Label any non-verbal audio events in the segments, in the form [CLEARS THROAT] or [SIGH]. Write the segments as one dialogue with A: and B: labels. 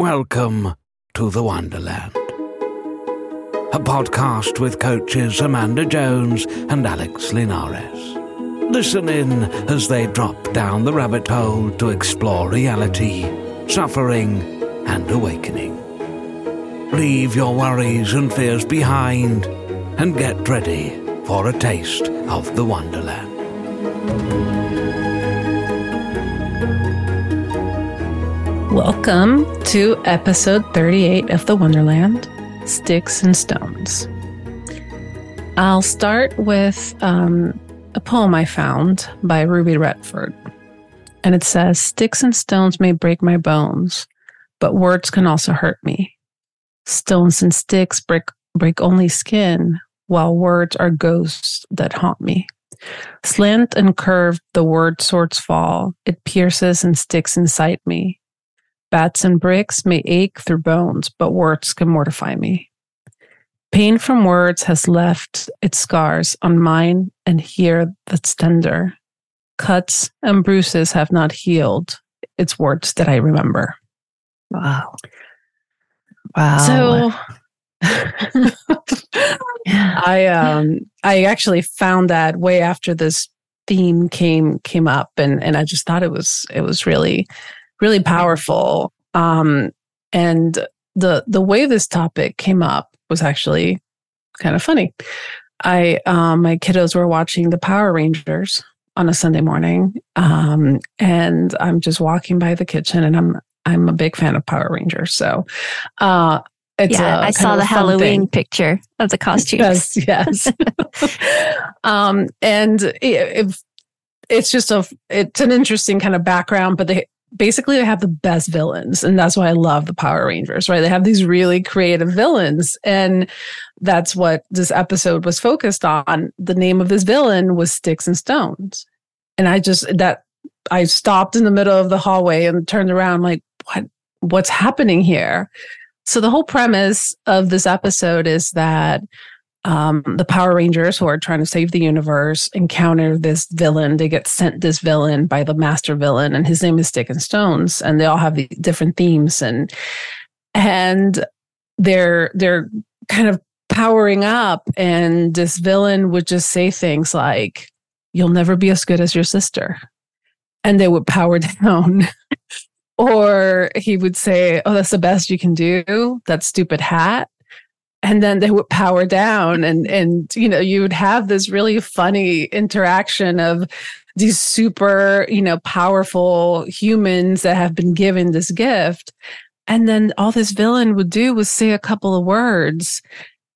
A: Welcome to the Wonderland, a podcast with coaches Amanda Jones and Alex Linares. Listen in as they drop down the rabbit hole to explore reality, suffering, and awakening. Leave your worries and fears behind and get ready for a taste of the Wonderland.
B: Welcome to episode 38 of The Wonderland Sticks and Stones. I'll start with um, a poem I found by Ruby Redford. And it says Sticks and stones may break my bones, but words can also hurt me. Stones and sticks break, break only skin, while words are ghosts that haunt me. Slant and curved, the word swords fall. It pierces and sticks inside me. Bats and bricks may ache through bones, but words can mortify me. Pain from words has left its scars on mine and here that's tender. Cuts and bruises have not healed. It's words that I remember.
C: Wow. Wow.
B: So [LAUGHS] I um I actually found that way after this theme came came up and and I just thought it was it was really really powerful. Um and the the way this topic came up was actually kind of funny. I um my kiddos were watching the Power Rangers on a Sunday morning. Um and I'm just walking by the kitchen and I'm I'm a big fan of Power Rangers. So uh it's
C: yeah, I saw the Halloween
B: thing.
C: picture of the costumes.
B: Yes, yes. [LAUGHS] um, and it, it, it's just a it's an interesting kind of background, but they basically they have the best villains, and that's why I love the Power Rangers. Right? They have these really creative villains, and that's what this episode was focused on. The name of this villain was Sticks and Stones, and I just that I stopped in the middle of the hallway and turned around like what what's happening here so the whole premise of this episode is that um, the Power Rangers, who are trying to save the universe, encounter this villain. They get sent this villain by the master villain, and his name is Stick and Stones. And they all have the different themes, and and they're they're kind of powering up. And this villain would just say things like, "You'll never be as good as your sister," and they would power [LAUGHS] down or he would say, Oh, that's the best you can do. That stupid hat. And then they would power down and and you know, you would have this really funny interaction of these super, you know, powerful humans that have been given this gift. And then all this villain would do was say a couple of words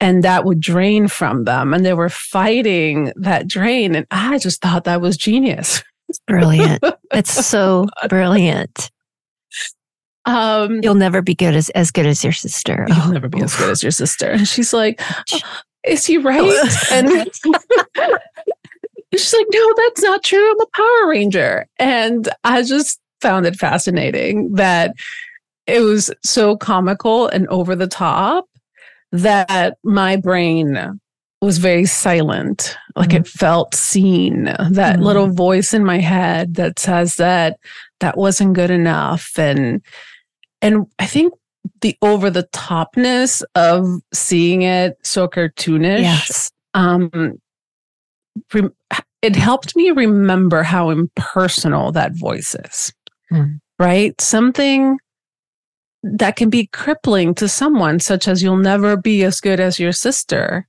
B: and that would drain from them. And they were fighting that drain. And I just thought that was genius.
C: It's brilliant. [LAUGHS] it's so brilliant. Um, You'll never be good as as good as your sister.
B: You'll oh, never be as good as your sister. And she's like, oh, "Is he right?" and [LAUGHS] she's like, "No, that's not true. I'm a Power Ranger." And I just found it fascinating that it was so comical and over the top that my brain was very silent. Like mm-hmm. it felt seen. That mm-hmm. little voice in my head that says that that wasn't good enough and and I think the over the topness of seeing it so cartoonish.
C: Yes.
B: Um, it helped me remember how impersonal that voice is. Mm. Right? Something that can be crippling to someone, such as you'll never be as good as your sister.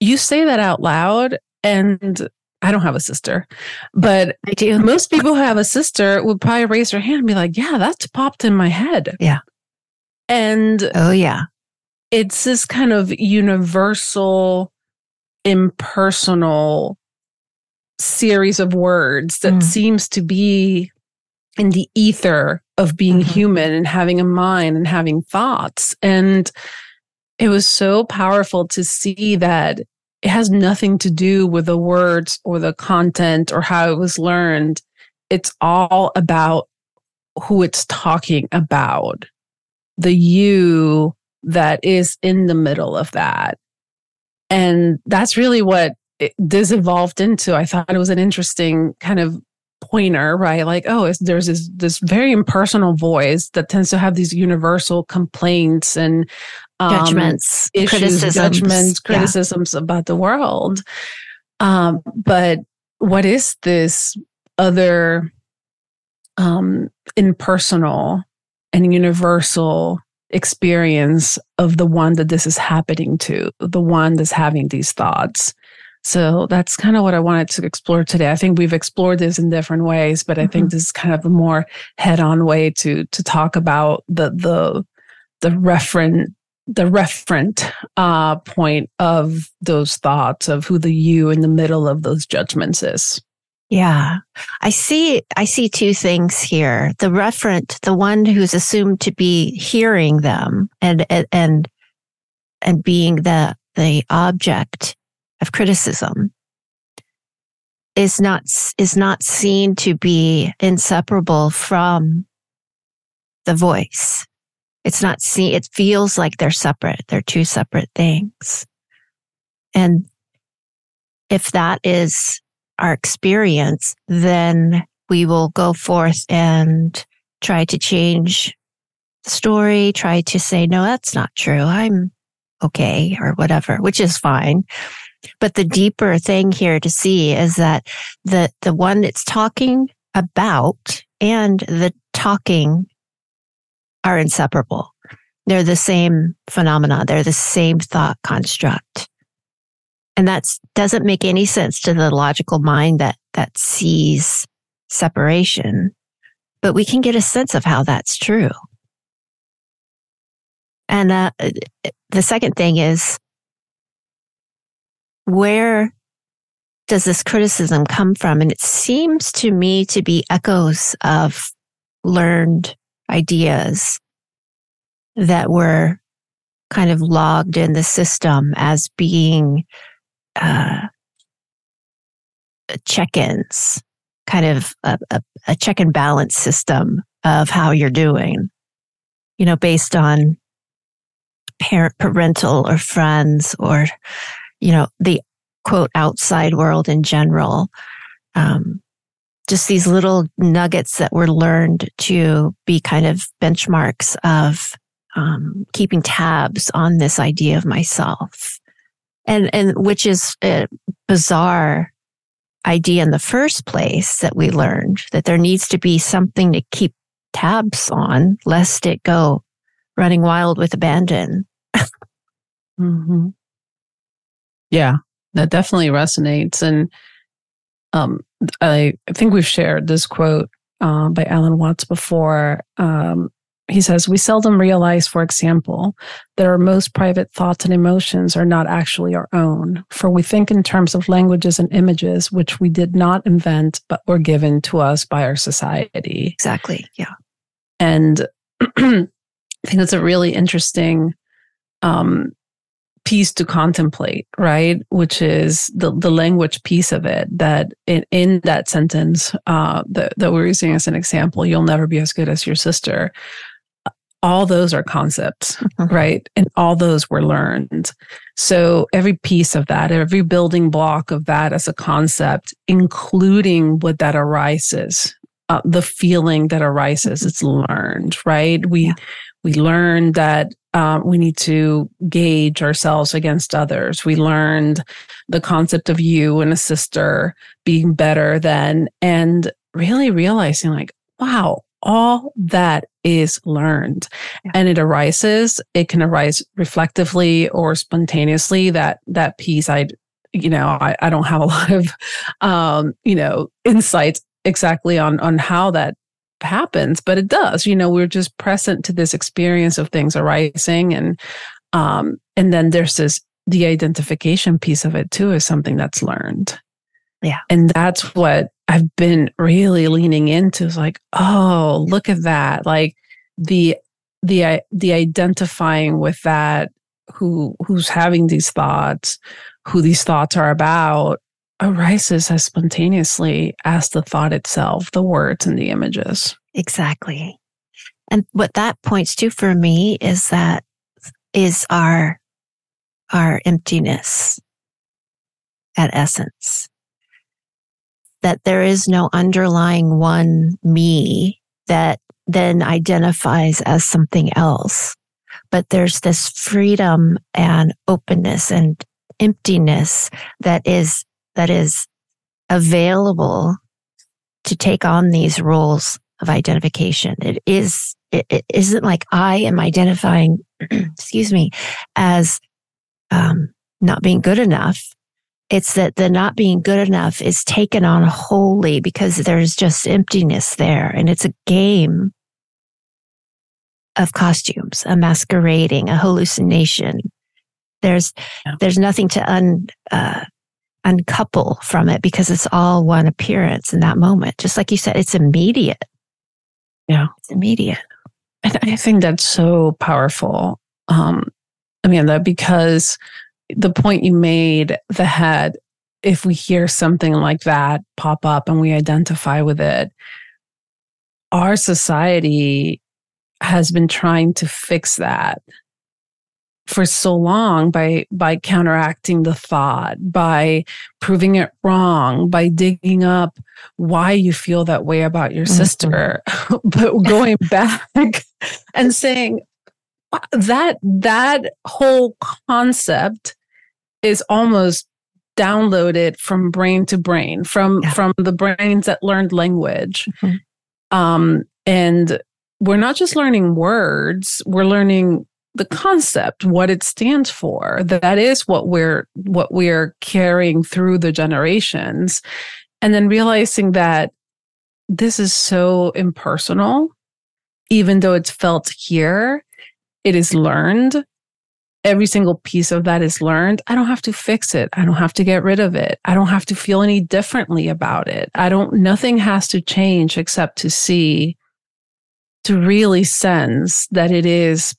B: You say that out loud, and I don't have a sister, but
C: I do.
B: Most people who have a sister would probably raise their hand and be like, yeah, that's popped in my head.
C: Yeah.
B: And
C: oh, yeah.
B: It's this kind of universal, impersonal series of words that mm. seems to be in the ether of being mm-hmm. human and having a mind and having thoughts. And it was so powerful to see that it has nothing to do with the words or the content or how it was learned. It's all about who it's talking about, the you that is in the middle of that. And that's really what it, this evolved into. I thought it was an interesting kind of pointer, right? Like, oh, there's this this very impersonal voice that tends to have these universal complaints and
C: um, judgments,
B: issues, criticisms, judgments, criticisms yeah. about the world. Um, but what is this other um, impersonal and universal experience of the one that this is happening to, the one that's having these thoughts? So that's kind of what I wanted to explore today. I think we've explored this in different ways, but I think mm-hmm. this is kind of a more head-on way to to talk about the the the referent the referent uh, point of those thoughts of who the you in the middle of those judgments is.
C: Yeah. I see I see two things here. The referent, the one who's assumed to be hearing them and and and being the the object of criticism is not is not seen to be inseparable from the voice. It's not seen, it feels like they're separate. They're two separate things. And if that is our experience, then we will go forth and try to change the story, try to say, no, that's not true. I'm okay or whatever, which is fine. But the deeper thing here to see is that the, the one that's talking about and the talking are inseparable. They're the same phenomena. They're the same thought construct. And that doesn't make any sense to the logical mind that, that sees separation, but we can get a sense of how that's true. And uh, the second thing is where does this criticism come from? And it seems to me to be echoes of learned ideas that were kind of logged in the system as being uh, check-ins, kind of a, a, a check and balance system of how you're doing, you know, based on parent, parental or friends or you know, the quote outside world in general. Um, just these little nuggets that were learned to be kind of benchmarks of um, keeping tabs on this idea of myself, and and which is a bizarre idea in the first place that we learned that there needs to be something to keep tabs on, lest it go running wild with abandon.
B: mm-hmm. Yeah, that definitely resonates. And um, I, think we've shared this quote uh, by Alan Watts before. Um, he says, We seldom realize, for example, that our most private thoughts and emotions are not actually our own, for we think in terms of languages and images which we did not invent but were given to us by our society.
C: Exactly. Yeah.
B: And [CLEARS THROAT] I think that's a really interesting um, piece to contemplate, right? Which is the, the language piece of it that in, in that sentence uh, that, that we're using as an example, you'll never be as good as your sister. All those are concepts, mm-hmm. right? And all those were learned. So every piece of that, every building block of that as a concept, including what that arises, uh, the feeling that arises, mm-hmm. it's learned, right? We, yeah. We learned that um, we need to gauge ourselves against others. We learned the concept of you and a sister being better than, and really realizing, like, wow, all that is learned yeah. and it arises it can arise reflectively or spontaneously that that piece i you know i, I don't have a lot of um you know insights exactly on on how that happens, but it does. You know, we're just present to this experience of things arising, and um, and then there's this the identification piece of it too is something that's learned.
C: Yeah,
B: and that's what I've been really leaning into. Is like, oh, look at that! Like the the the identifying with that who who's having these thoughts, who these thoughts are about, arises as spontaneously as the thought itself, the words and the images.
C: Exactly. And what that points to for me is that is our our emptiness at essence. that there is no underlying one me that then identifies as something else. But there's this freedom and openness and emptiness that is, that is available to take on these roles of identification. It is, it, it isn't like I am identifying, [CLEARS THROAT] excuse me, as um, not being good enough. It's that the not being good enough is taken on wholly because there's just emptiness there. And it's a game of costumes, a masquerading, a hallucination. There's, yeah. there's nothing to un, uh, uncouple from it because it's all one appearance in that moment. Just like you said, it's immediate.
B: Yeah.
C: It's immediate.
B: And I think that's so powerful. Um, Amanda, because the point you made the head, if we hear something like that pop up and we identify with it, our society has been trying to fix that for so long by by counteracting the thought by proving it wrong by digging up why you feel that way about your mm-hmm. sister [LAUGHS] but going [LAUGHS] back and saying that that whole concept is almost downloaded from brain to brain from yeah. from the brains that learned language mm-hmm. um and we're not just learning words we're learning the concept what it stands for that is what we're what we're carrying through the generations and then realizing that this is so impersonal even though it's felt here it is learned. Every single piece of that is learned. I don't have to fix it. I don't have to get rid of it. I don't have to feel any differently about it. I don't, nothing has to change except to see, to really sense that it is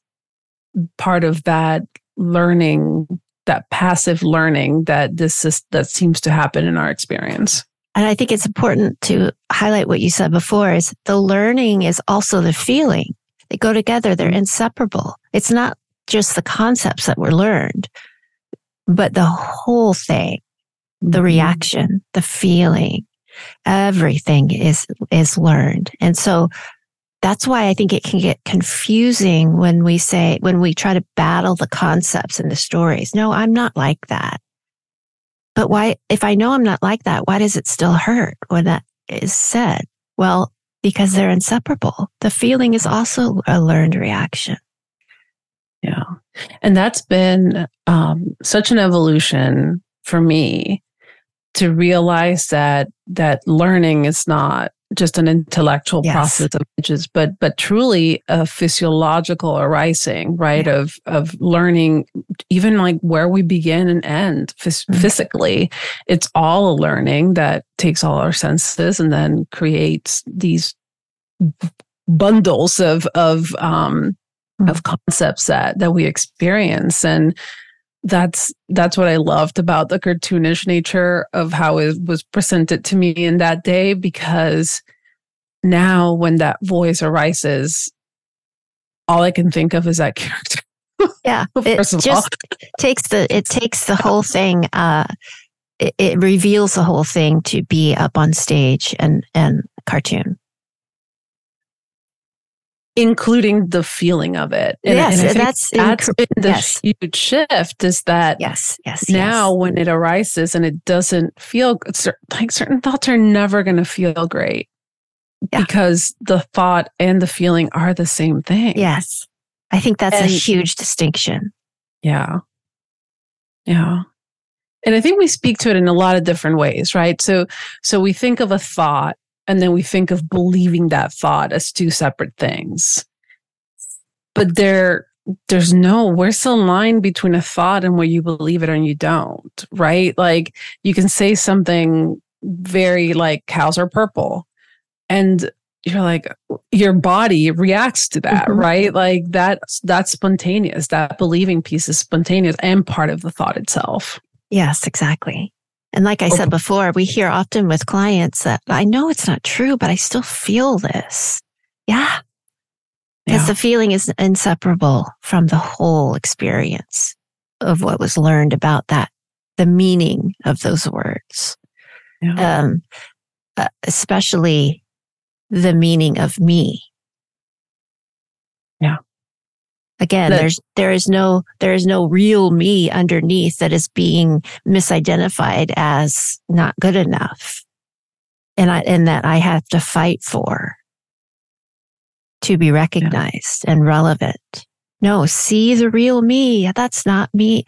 B: part of that learning, that passive learning that this is, that seems to happen in our experience.
C: And I think it's important to highlight what you said before is the learning is also the feeling. They go together. They're mm-hmm. inseparable. It's not just the concepts that were learned, but the whole thing, the mm-hmm. reaction, the feeling, everything is, is learned. And so that's why I think it can get confusing when we say, when we try to battle the concepts and the stories. No, I'm not like that. But why, if I know I'm not like that, why does it still hurt when that is said? Well, because they're inseparable. The feeling is also a learned reaction.
B: Yeah. And that's been um, such an evolution for me to realize that that learning is not just an intellectual yes. process of images, but but truly a physiological arising, right? Yeah. Of of learning, even like where we begin and end phys- mm-hmm. physically. It's all a learning that takes all our senses and then creates these bundles of of um mm-hmm. of concepts that that we experience and that's that's what I loved about the cartoonish nature of how it was presented to me in that day because now when that voice arises, all I can think of is that [LAUGHS] character.
C: Yeah, [LAUGHS] it just all. takes the it takes the whole [LAUGHS] thing. Uh, it, it reveals the whole thing to be up on stage and and cartoon
B: including the feeling of it.
C: And, yes, and that's
B: that's inc- the yes. huge shift is that
C: yes, yes.
B: Now,
C: yes.
B: when it arises and it doesn't feel like certain thoughts are never going to feel great yeah. because the thought and the feeling are the same thing.
C: Yes, I think that's and, a huge distinction.
B: Yeah, yeah. And I think we speak to it in a lot of different ways, right? So, so we think of a thought and then we think of believing that thought as two separate things. But there, there's no, where's the line between a thought and where you believe it and you don't, right? Like you can say something very like cows are purple and you're like your body reacts to that mm-hmm. right like that that's spontaneous that believing piece is spontaneous and part of the thought itself
C: yes exactly and like I said before, we hear often with clients that I know it's not true, but I still feel this. Yeah. Because yeah. the feeling is inseparable from the whole experience of what was learned about that, the meaning of those words. Yeah. Um, uh, especially the meaning of me.
B: Yeah.
C: Again,
B: That-
C: there's there is no there is no real me underneath that is being misidentified as not good enough. And I and that I have to fight for to be recognized and relevant. No, see the real me. That's not me.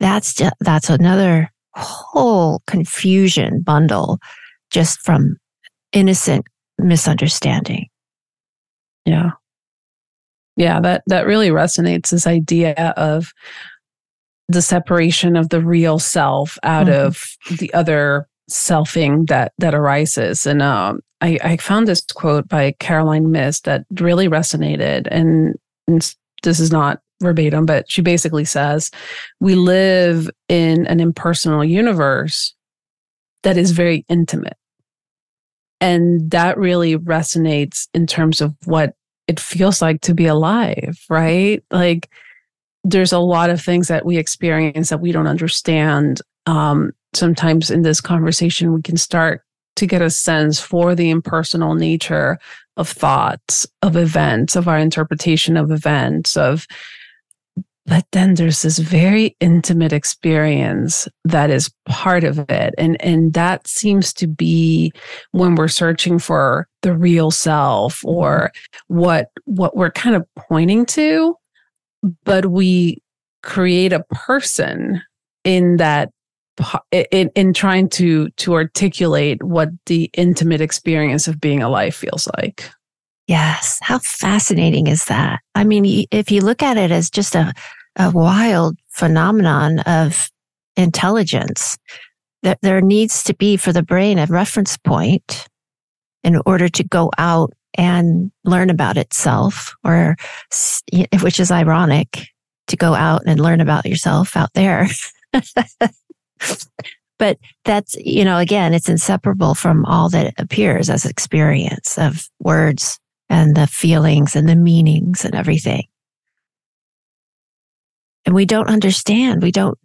C: That's just, that's another whole confusion bundle just from innocent misunderstanding.
B: Yeah. Yeah, that that really resonates this idea of the separation of the real self out
C: Mhm.
B: of the other selfing that that arises. And um I, I found this quote by Caroline Mist that really resonated and, and this is not verbatim, but she basically says, we live in an impersonal universe that is very intimate. And that really resonates in terms of what it feels like to be alive, right? Like there's a lot of things that we experience that we don't understand. Um, sometimes in this conversation, we can start to get a sense for the impersonal nature of thoughts, of events, of our interpretation of events, of but then there's this very intimate experience that is part of it and and that seems to be when we're searching for the real self or what what we're kind of pointing to but we create a person in that in, in trying to to articulate what the intimate experience of being alive feels like
C: Yes. How fascinating is that? I mean, if you look at it as just a, a wild phenomenon of intelligence, that there needs to be for the brain a reference point in order to go out and learn about itself, or which is ironic to go out and learn about yourself out there. [LAUGHS] but that's, you know, again, it's inseparable from all that appears as experience of words and the feelings and the meanings and everything. And we don't understand. We don't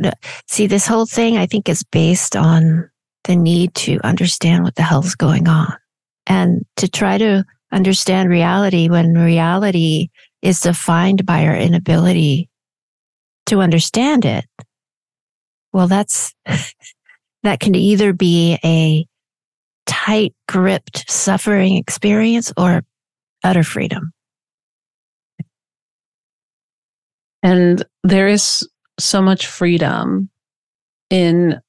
C: see this whole thing, I think, is based on the need to understand what the hell's going on and to try to understand reality when reality is defined by our inability to understand it. Well, that's, [LAUGHS] that can either be a tight gripped suffering experience or utter freedom.
B: And there is so much freedom in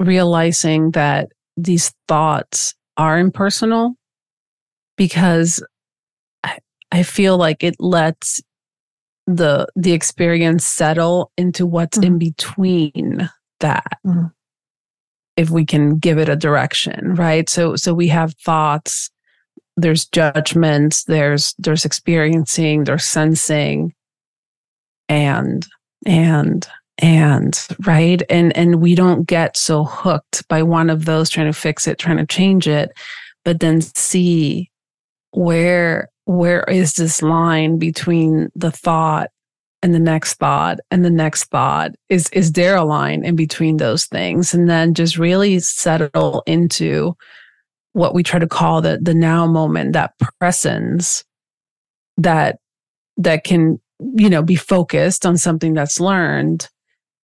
B: realizing that these thoughts are impersonal because I, I feel like it lets the the experience settle into what's in between that
C: Mhm.
B: if we can give it a direction right? So so we have thoughts there's judgments there's there's experiencing there's sensing and and and right? And and we don't get so hooked by one of those trying to fix it trying to change it but then see where where is this line between the thought and the next thought and the next thought? Is is there a line in between those things? And then just really settle into what we try to call the the now moment that presence that that can you know be focused on something that's learned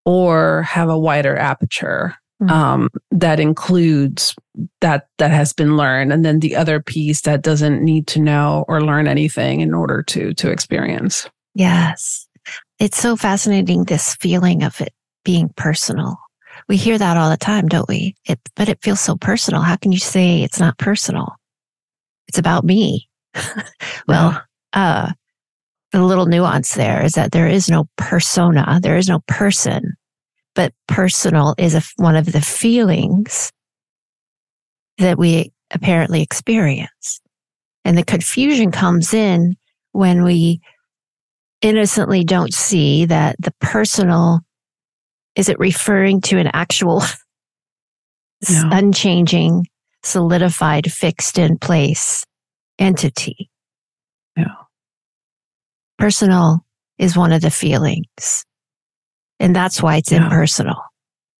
B: or have a wider aperture
C: Mhm.
B: um, that includes that that has been learned and then the other piece that doesn't need to know or learn anything in order to to experience
C: Yes. It's so fascinating, this feeling of it being personal. We hear that all the time, don't we? It, but it feels so personal. How can you say it's not personal? It's about me. [LAUGHS] well, uh, the little nuance there is that there is no persona. There is no person, but personal is a, one of the feelings that we apparently experience. And the confusion comes in when we innocently don't see that the personal is it referring to an actual [LAUGHS]
B: No.
C: unchanging, solidified, fixed in place entity.
B: Yeah.
C: Personal is one of the feelings. And that's why it's
B: Yeah.
C: impersonal.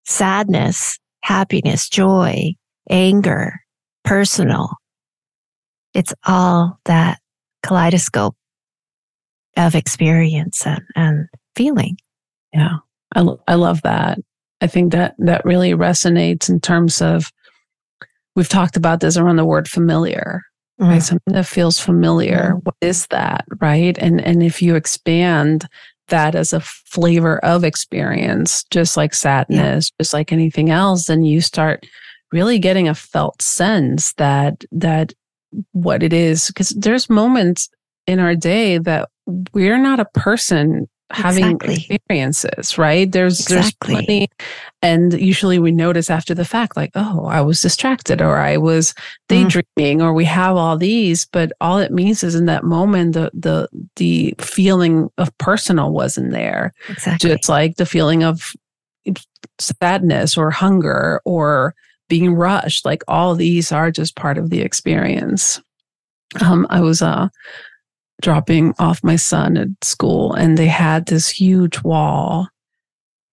C: Sadness, happiness, joy, anger, personal. It's all that kaleidoscope of experience and, and feeling.
B: Yeah. I, I love that. I think that that really resonates in terms of we've talked about this around the word familiar. Right? Mm-hmm. Something that feels familiar. What is that, right? And and if you expand that as a flavor of experience, just like sadness, yeah. just like anything else, then you start really getting a felt sense that that what it is because there's moments in our day that we're not a person having exactly. experiences, right? There's exactly. there's plenty and usually we notice after the fact like, oh, I was distracted or I was mm-hmm. daydreaming mm. or we have all these, but all it means is in that moment the the the feeling of personal wasn't there.
C: Exactly.
B: It's like the feeling of sadness or hunger or being rushed. Like all these are just part of the experience. Um, I was uh dropping off my son at school and they had this huge wall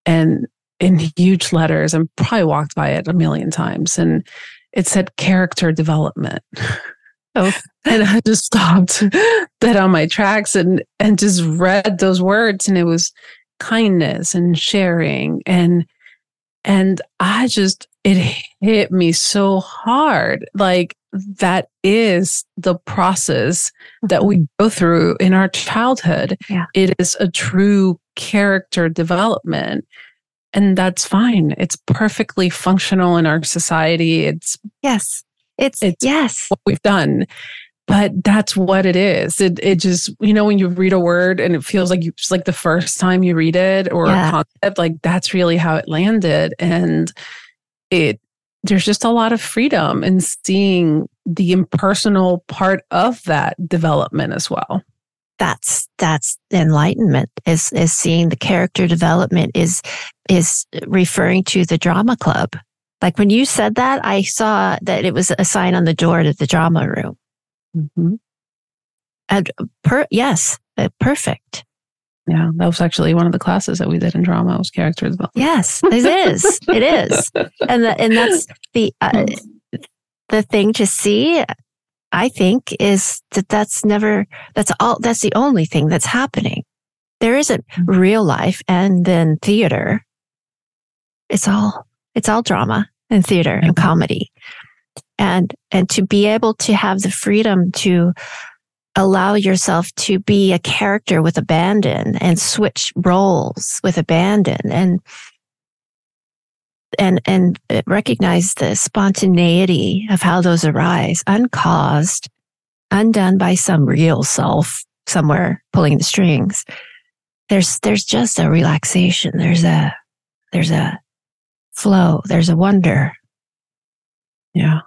B: and in huge letters and probably walked by it a million times and it said character development. [LAUGHS] Oh. and I just stopped dead on my tracks and and just read those words and it was kindness and sharing and and I just it hit me so hard like that is the process that we mm-hmm. go through in our childhood.
C: Yeah.
B: It is a true character development. And that's fine. It's perfectly functional in our society. It's
C: yes. It's, it's yes.
B: What we've done. But that's what it is. It it just, you know, when you read a word and it feels like you it's like the first time you read it or yeah. a concept, like that's really how it landed. And it there's just a lot of freedom in seeing the impersonal part of that development as well.
C: That's that's enlightenment is is seeing the character development is is referring to the drama club. Like when you said that i saw that it was a sign on the door to the drama room. Mm-hmm. and per, yes uh, perfect
B: yeah, that was actually one of the classes that we did in drama. Was character development.
C: Yes, it is. it is, and the, and that's the uh, the thing to see. I think is that that's never that's all that's the only thing that's happening. There isn't mm-hmm. real life and then theater. It's all it's all drama and theater and comedy, and and to be able to have the freedom to allow yourself to be a character with abandon and switch roles with abandon and and and recognize the spontaneity of how those arise uncaused undone by some real self somewhere pulling the strings. There's there's just a relaxation. There's a there's a flow. There's a wonder.
B: Yeah.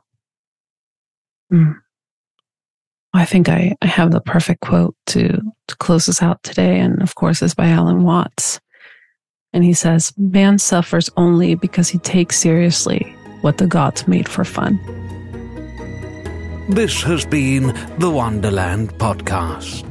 B: Mm. I think I, I have the perfect quote to, to close us out today. And of course, is by Alan Watts. And he says, Man suffers only because he takes seriously what the gods made for fun.
A: This has been the Wonderland Podcast.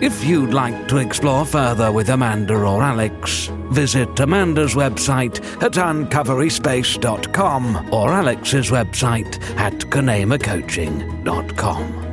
A: If you'd like to explore further with Amanda or Alex, visit Amanda's website at uncoveryspace.com or Alex's website at kanemacoaching.com.